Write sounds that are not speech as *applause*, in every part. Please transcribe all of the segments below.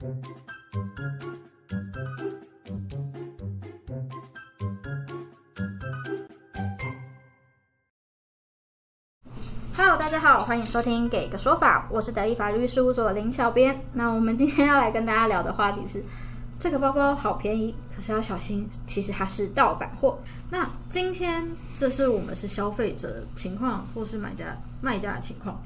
Hello，大家好，欢迎收听《给个说法》，我是德意法律事务所林小编。那我们今天要来跟大家聊的话题是，这个包包好便宜，可是要小心，其实它是盗版货。那今天这是我们是消费者的情况，或是买家卖家的情况。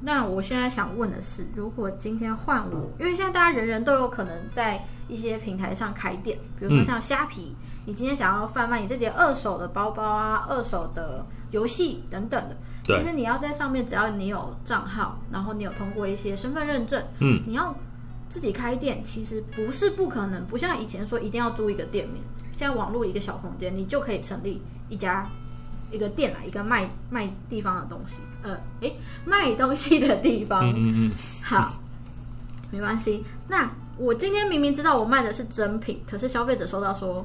那我现在想问的是，如果今天换我，因为现在大家人人都有可能在一些平台上开店，比如说像虾皮，你今天想要贩卖你自己二手的包包啊、二手的游戏等等的。其实你要在上面，只要你有账号，然后你有通过一些身份认证，嗯，你要自己开店，其实不是不可能，不像以前说一定要租一个店面，现在网络一个小空间，你就可以成立一家一个店啊，一个卖卖地方的东西，呃，诶，卖东西的地方，嗯嗯嗯，好，没关系。那我今天明明知道我卖的是真品，可是消费者收到说，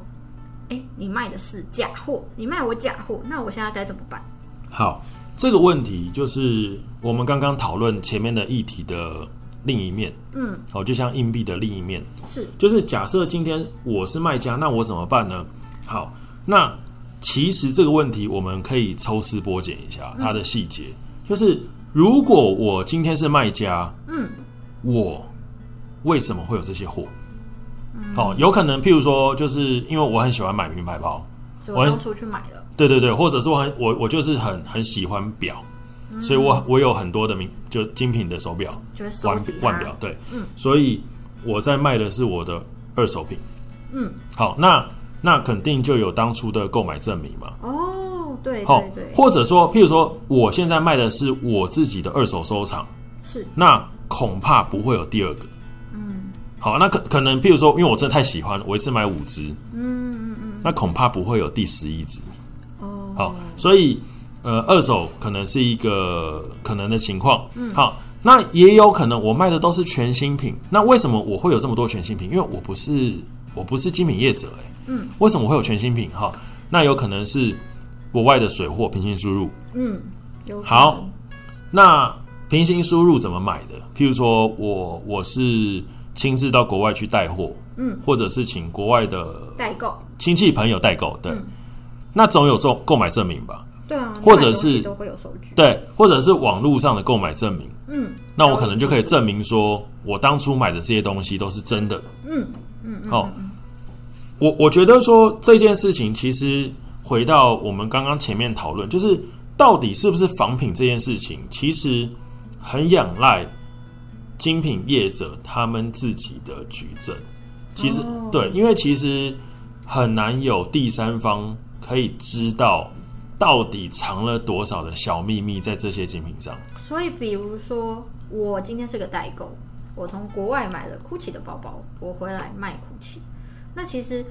诶，你卖的是假货，你卖我假货，那我现在该怎么办？好。这个问题就是我们刚刚讨论前面的议题的另一面，嗯，哦，就像硬币的另一面是，就是假设今天我是卖家，那我怎么办呢？好，那其实这个问题我们可以抽丝剥茧一下它的细节，就是如果我今天是卖家，嗯，我为什么会有这些货？哦，有可能譬如说，就是因为我很喜欢买名牌包，我当初去买了。对对对，或者是我很我我就是很很喜欢表，所以我我有很多的名就精品的手表，腕腕表，对，嗯，所以我在卖的是我的二手品，嗯，好，那那肯定就有当初的购买证明嘛，哦，对，好对对，或者说，譬如说我现在卖的是我自己的二手收藏，是，那恐怕不会有第二个，嗯，好，那可可能譬如说，因为我真的太喜欢，我一次买五只，嗯嗯嗯，那恐怕不会有第十一只。哦，好，所以呃，二手可能是一个可能的情况。嗯，好，那也有可能我卖的都是全新品。那为什么我会有这么多全新品？因为我不是我不是精品业者、欸，嗯，为什么会有全新品？哈，那有可能是国外的水货平行输入。嗯，有好，那平行输入怎么买的？譬如说我我是亲自到国外去带货，嗯，或者是请国外的代购亲戚朋友代购，对。嗯那总有这种购买证明吧？对啊，或者是都会有收据，对，或者是网络上的购买证明。嗯，那我可能就可以证明说，我当初买的这些东西都是真的。嗯嗯，好、我我觉得说这件事情，其实回到我们刚刚前面讨论，就是到底是不是仿品这件事情，其实很仰赖精品业者他们自己的举证。其实、哦对，因为其实很难有第三方可以知道到底藏了多少的小秘密在这些精品上。所以比如说我今天是个代购，我从国外买了 GUCCI 的包包，我回来卖 GUCCI，那其实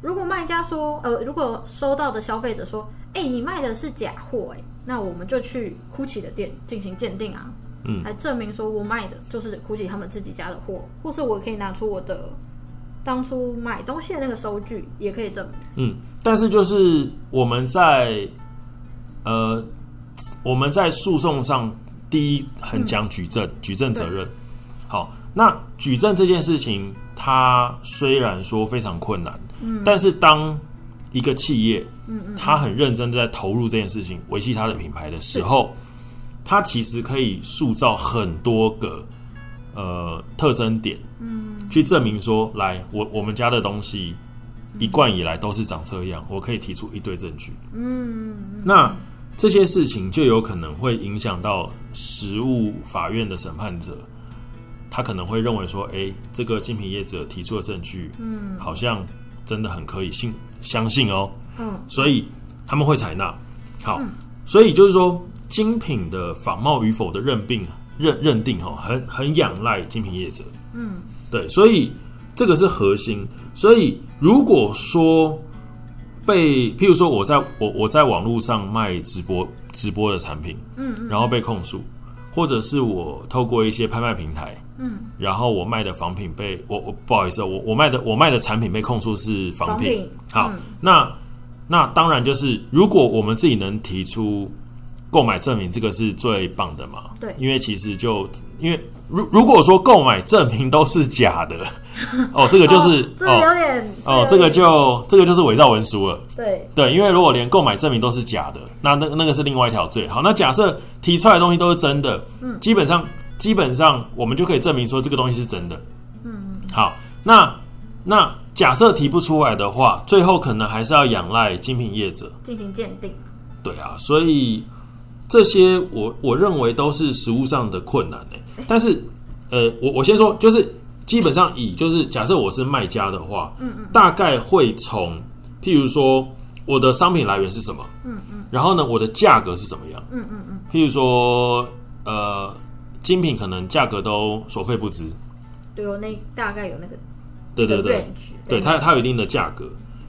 如果卖家说，呃，如果收到的消费者说，哎、你卖的是假货，哎，那我们就去 GUCCI 的店进行鉴定啊，嗯来证明说我卖的就是 GUCCI 他们自己家的货，或是我可以拿出我的当初买东西的那个收据，也可以证明。嗯，但是就是我们在呃我们在诉讼上，第一很讲举证，举证责任。好，那举证这件事情，它虽然说非常困难，嗯，但是当一个企业，嗯嗯，他很认真在投入这件事情，维系他的品牌的时候，他其实可以塑造很多个呃特征点，嗯，去证明说，来，我我们家的东西一贯以来都是长这样，我可以提出一堆证据，嗯，那这些事情就有可能会影响到实物法院的审判者，他可能会认为说，诶，这个精品业者提出的证据，嗯，好像真的很可以信相信哦，嗯，所以他们会采纳。好，所以就是说，精品的仿冒与否的认定认认定哈，很很仰赖精品业者，嗯，对，所以这个是核心。所以如果说被，譬如说我在我我在网络上卖直播直播的产品，嗯嗯。然后被控诉，或者是我透过一些拍卖平台，嗯，然后我卖的仿品被我我不好意思哦，我我卖的我卖的产品被控诉是仿品，仿品。好，嗯。那那当然就是如果我们自己能提出购买证明这个是最棒的嘛？对因为其实就因为如如果说购买证明都是假的，*laughs* 哦，这个就是哦这个有点哦，这个就这个就是伪造文书了。对对，因为如果连购买证明都是假的，那那那个是另外一条罪。好，那假设提出来的东西都是真的，嗯，基本上基本上我们就可以证明说这个东西是真的。嗯，好，那那假设提不出来的话，最后可能还是要仰赖精品业者。进行鉴定。对啊，所以这些我我认为都是实物上的困难呢、但是呃，我我先说，就是基本上以就是假设我是卖家的话，嗯嗯，大概会从譬如说我的商品来源是什么，嗯嗯，然后呢，我的价格是怎么样，嗯嗯嗯，譬如说呃，精品可能价格都所费不值，对，有那大概有那个对对对对。它它有一定的价格。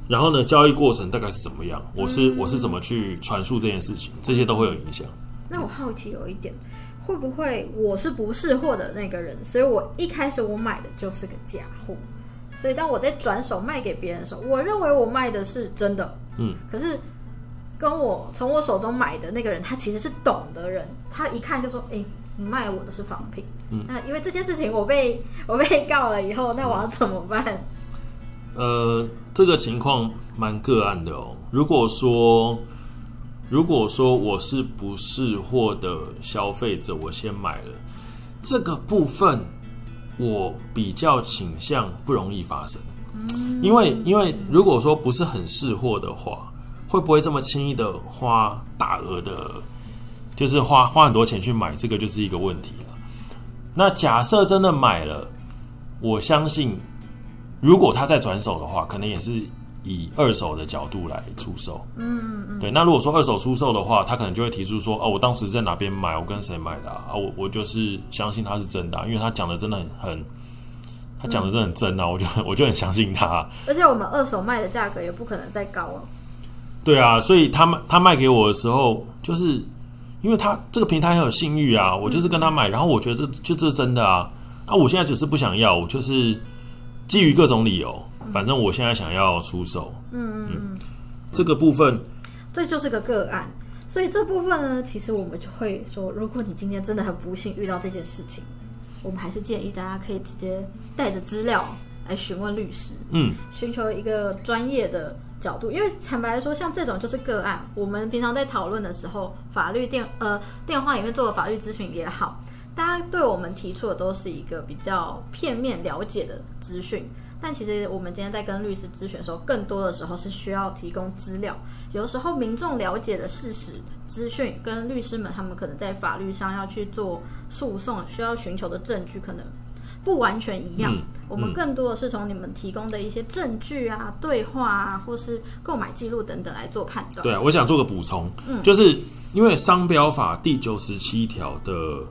然后呢，交易过程大概是怎么样？我是、我是怎么去传输这件事情，这些都会有影响。那我好奇有一点，会不会我是不是货的那个人，所以我一开始我买的就是个假货，所以当我在转手卖给别人的时候，我认为我卖的是真的，嗯，可是跟我从我手中买的那个人，他其实是懂的人，他一看就说，哎、你卖我的是仿品，嗯，那因为这件事情我被我被告了以后，那我要怎么办？呃，这个情况蛮个案的哦。如果说，如果说我是不是货的消费者，我先买了这个部分，我比较倾向不容易发生，因为因为如果说不是很识货的话，会不会这么轻易的花大额的，就是花花很多钱去买这个，就是一个问题了。那假设真的买了，我相信。如果他再转手的话，可能也是以二手的角度来出售。嗯嗯，对。那如果说二手出售的话，他可能就会提出说：“哦，我当时在哪边买，我跟谁买的啊？啊我我就是相信他是真的、啊，因为他讲的真的很很，他讲的真的很真啊，我就 *laughs* 我就很相信他。而且我们二手卖的价格也不可能再高了。对啊，所以他卖他卖给我的时候，就是因为他这个平台很有信誉啊，我就是跟他买，然后我觉得就这是真的啊。啊，我现在只是不想要，我就是。基于各种理由，反正我现在想要出手。嗯嗯嗯，这个部分这就是个个案，所以这部分呢，其实我们就会说，如果你今天真的很不幸遇到这件事情，我们还是建议大家可以直接带着资料来询问律师，嗯，寻求一个专业的角度。因为坦白来说，像这种就是个案，我们平常在讨论的时候，法律电呃电话里面做的法律咨询也好。大家对我们提出的都是一个比较片面了解的资讯，但其实我们今天在跟律师咨询的时候，更多的时候是需要提供资料。有的时候民众了解的事实资讯，跟律师们他们可能在法律上要去做诉讼，需要寻求的证据可能不完全一样。嗯我们更多的是从你们提供的一些证据啊、对话啊，或是购买记录等等来做判断。对啊，我想做个补充，就是因为商标法第九十七条的。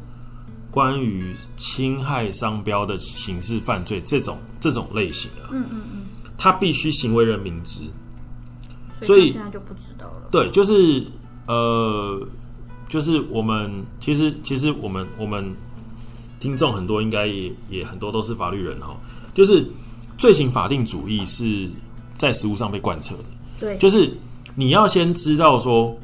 关于侵害商标的刑事犯罪这种这种类型啊，嗯嗯嗯，他必须行为人明知，所以现在就不知道了。对，就是呃，就是我们其实其实我们我们听众很多应该也也很多都是法律人哈，就是罪行法定主义是在实务上被贯彻的，对，就是你要先知道说，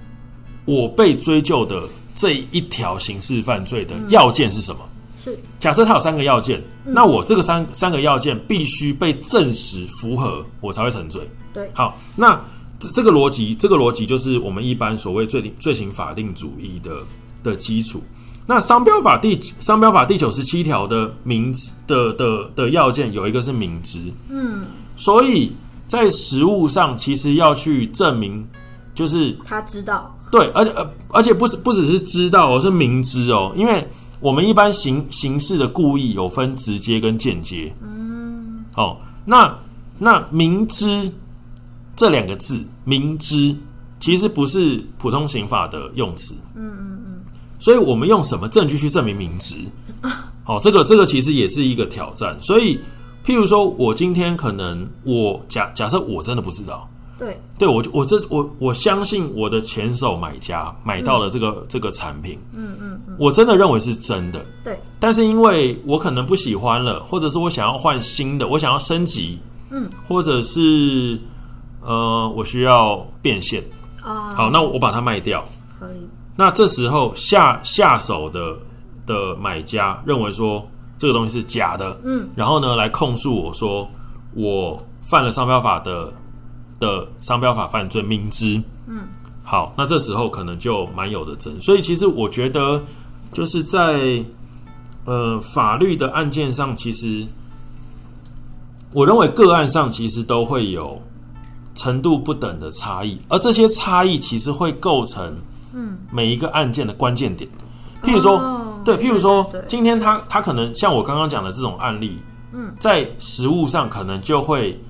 我被追究的。这一条刑事犯罪的要件是什么？是假设它有三个要件，那我这个三三个要件必须被证实符合，我才会成罪。对，好，那这这个逻辑，这个逻辑就是我们一般所谓罪定罪行法定主义的的基础。那商标法第商标法第九十七条的明的的的要件有一个是明知，嗯，所以在实物上其实要去证明，就是他知道。对，而且而而且不是不只是知道哦，是明知哦，因为我们一般刑刑事的故意有分直接跟间接。嗯，哦，那那明知这两个字，明知其实不是普通刑法的用词。嗯嗯嗯，所以我们用什么证据去证明明知？*laughs* 哦，这个这个其实也是一个挑战。所以，譬如说我今天可能我假假设我真的不知道。对，对我我这我我相信我的前手买家买到了这个、嗯、这个产品，嗯嗯嗯，我真的认为是真的，对。但是因为我可能不喜欢了，或者是我想要换新的，我想要升级，嗯，或者是呃我需要变现啊，好，那我把它卖掉，可以。那这时候下下手的的买家认为说这个东西是假的，嗯，然后呢来控诉我说我犯了商标法的的商标法犯罪，明知，嗯，好，那这时候可能就蛮有的争。所以其实我觉得就是在呃法律的案件上，其实我认为个案上其实都会有程度不等的差异，而这些差异其实会构成嗯每一个案件的关键点。譬如说，哦对，譬如说今天他他可能像我刚刚讲的这种案例，嗯，在实物上可能就会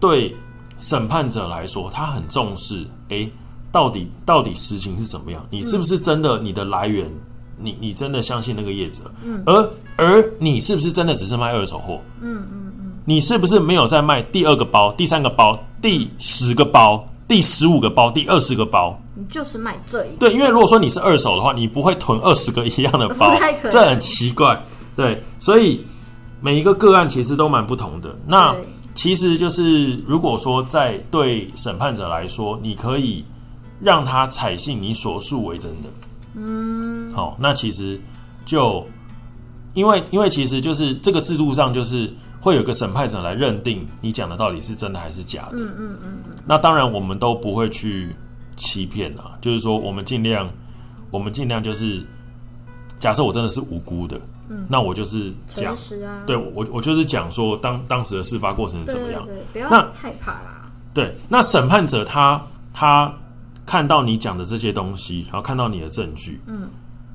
对审判者来说，他很重视，诶，到底到底实情是怎么样？你是不是真的你的来源？你你真的相信那个业者？嗯，而而你是不是真的只是卖二手货？嗯嗯嗯，你是不是没有在卖第二个包、第三个包、第十个包、第十五个包、第二十个包？你就是卖这一，对，因为如果说你是二手的话，你不会囤二十个一样的包 *laughs* 这很奇怪。对，所以每一个个案其实都蛮不同的。那对其实就是，如果说在对审判者来说，你可以让他采信你所述为真的，嗯，好，那其实就因为因为其实就是这个制度上就是会有个审判者来认定你讲的到底是真的还是假的，嗯嗯嗯那当然我们都不会去欺骗啊，就是说我们尽量我们尽量就是假设我真的是无辜的，嗯，那我就是讲对我，我就是讲说当当时的事发过程是怎么样。对对，不要害怕啦。对，那审判者他他看到你讲的这些东西，然后看到你的证据，嗯，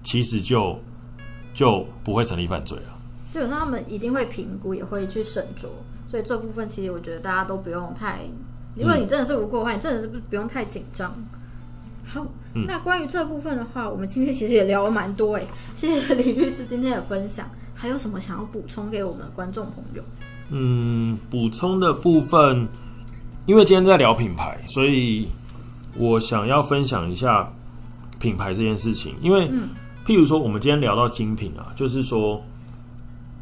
其实就就不会成立犯罪了。基本上他们一定会评估，也会去审酌，所以这部分其实我觉得大家都不用太，如果你真的是无辜的话，你真的是不不用太紧张。好，嗯那关于这部分的话，我们今天其实也聊了蛮多哎，*laughs* 谢谢李律师今天的分享。还有什么想要补充给我们的观众朋友？嗯，补充的部分，因为今天在聊品牌，所以我想要分享一下品牌这件事情。因为，譬如说，我们今天聊到精品啊，就是说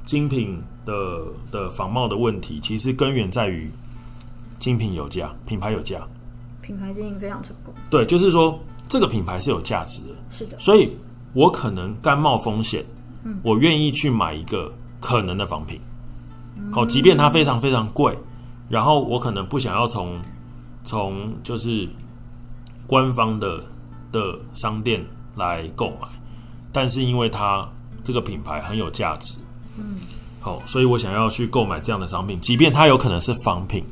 精品的的仿冒的问题，其实根源在于精品有价，品牌有价。品牌经营非常成功，对，就是说这个品牌是有价值的，是的，所以我可能甘冒风险，我愿意去买一个可能的仿品，好、即便它非常非常贵，然后我可能不想要从从就是官方的的商店来购买，但是因为它这个品牌很有价值，嗯，好、所以我想要去购买这样的商品，即便它有可能是仿品，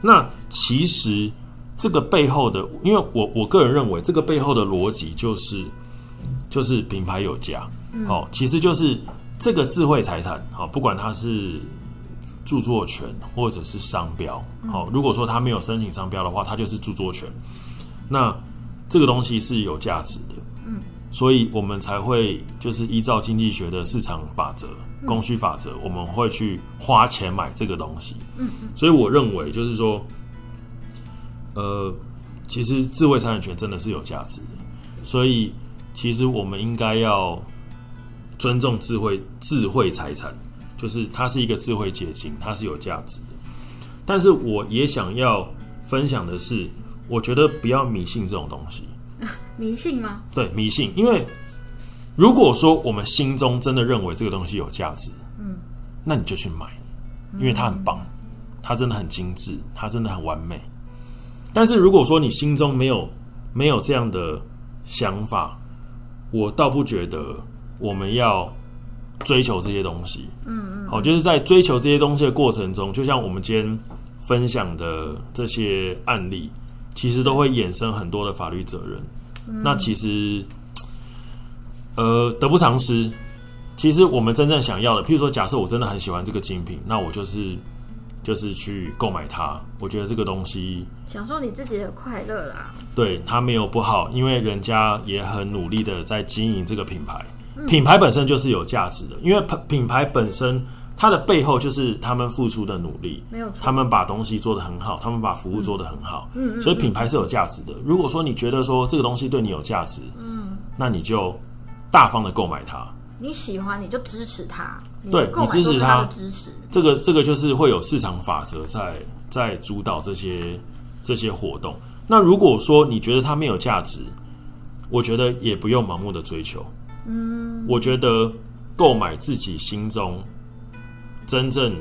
那其实。这个背后的，因为我我个人认为，这个背后的逻辑就是就是品牌有价，好、其实就是这个智慧财产，好、不管它是著作权或者是商标，好、如果说它没有申请商标的话，它就是著作权，那这个东西是有价值的，嗯，所以我们才会就是依照经济学的市场法则、供需法则，我们会去花钱买这个东西，嗯，所以我认为就是说。呃，其实智慧财产权真的是有价值的，所以其实我们应该要尊重智慧智慧财产，就是它是一个智慧结晶，它是有价值的。但是我也想要分享的是，我觉得不要迷信这种东西，迷信吗？对迷信，因为如果说我们心中真的认为这个东西有价值，嗯，那你就去买，因为它很棒，它真的很精致，它真的很完美。但是如果说你心中没有没有这样的想法，我倒不觉得我们要追求这些东西。嗯嗯，好，就是在追求这些东西的过程中，就像我们今天分享的这些案例，其实都会衍生很多的法律责任。那其实，呃，得不偿失。其实我们真正想要的，譬如说，假设我真的很喜欢这个精品，那我就是就是去购买它。我觉得这个东西享受你自己的快乐啦。对它没有不好，因为人家也很努力的在经营这个品牌。品牌本身就是有价值的，因为品品牌本身它的背后就是他们付出的努力，没有错他们把东西做得很好，他们把服务做得很好，嗯，所以品牌是有价值的。如果说你觉得说这个东西对你有价值，嗯，那你就大方的购买它。你喜欢你就支持他，对你支持他支持，这个这个就是会有市场法则在在主导这些这些活动。那如果说你觉得它没有价值，我觉得也不用盲目的追求。嗯，我觉得购买自己心中真正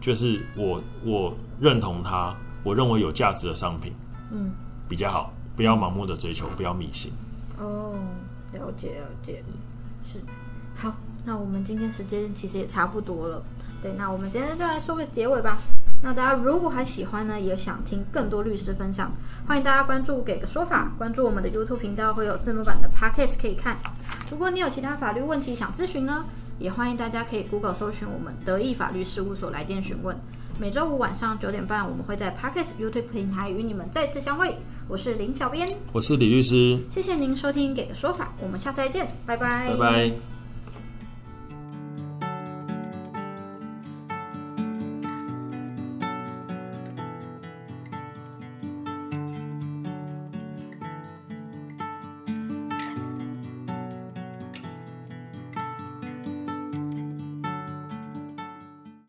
就是我我认同它，我认为有价值的商品，嗯，比较好。不要盲目的追求，不要迷信。哦，了解了解，是好。那我们今天时间其实也差不多了，对，那我们今天就来说个结尾吧。那大家如果还喜欢呢，也想听更多律师分享，欢迎大家关注“给个说法”，关注我们的 YouTube 频道，会有字幕版的 Podcast 可以看。如果你有其他法律问题想咨询呢，也欢迎大家可以 Google 搜寻我们德意法律事务所来电询问。每周五晚上九点半，我们会在 Podcast YouTube 平台与你们再次相会。我是林小编，我是李律师，谢谢您收听《给个说法》，我们下次再见，拜拜，拜拜。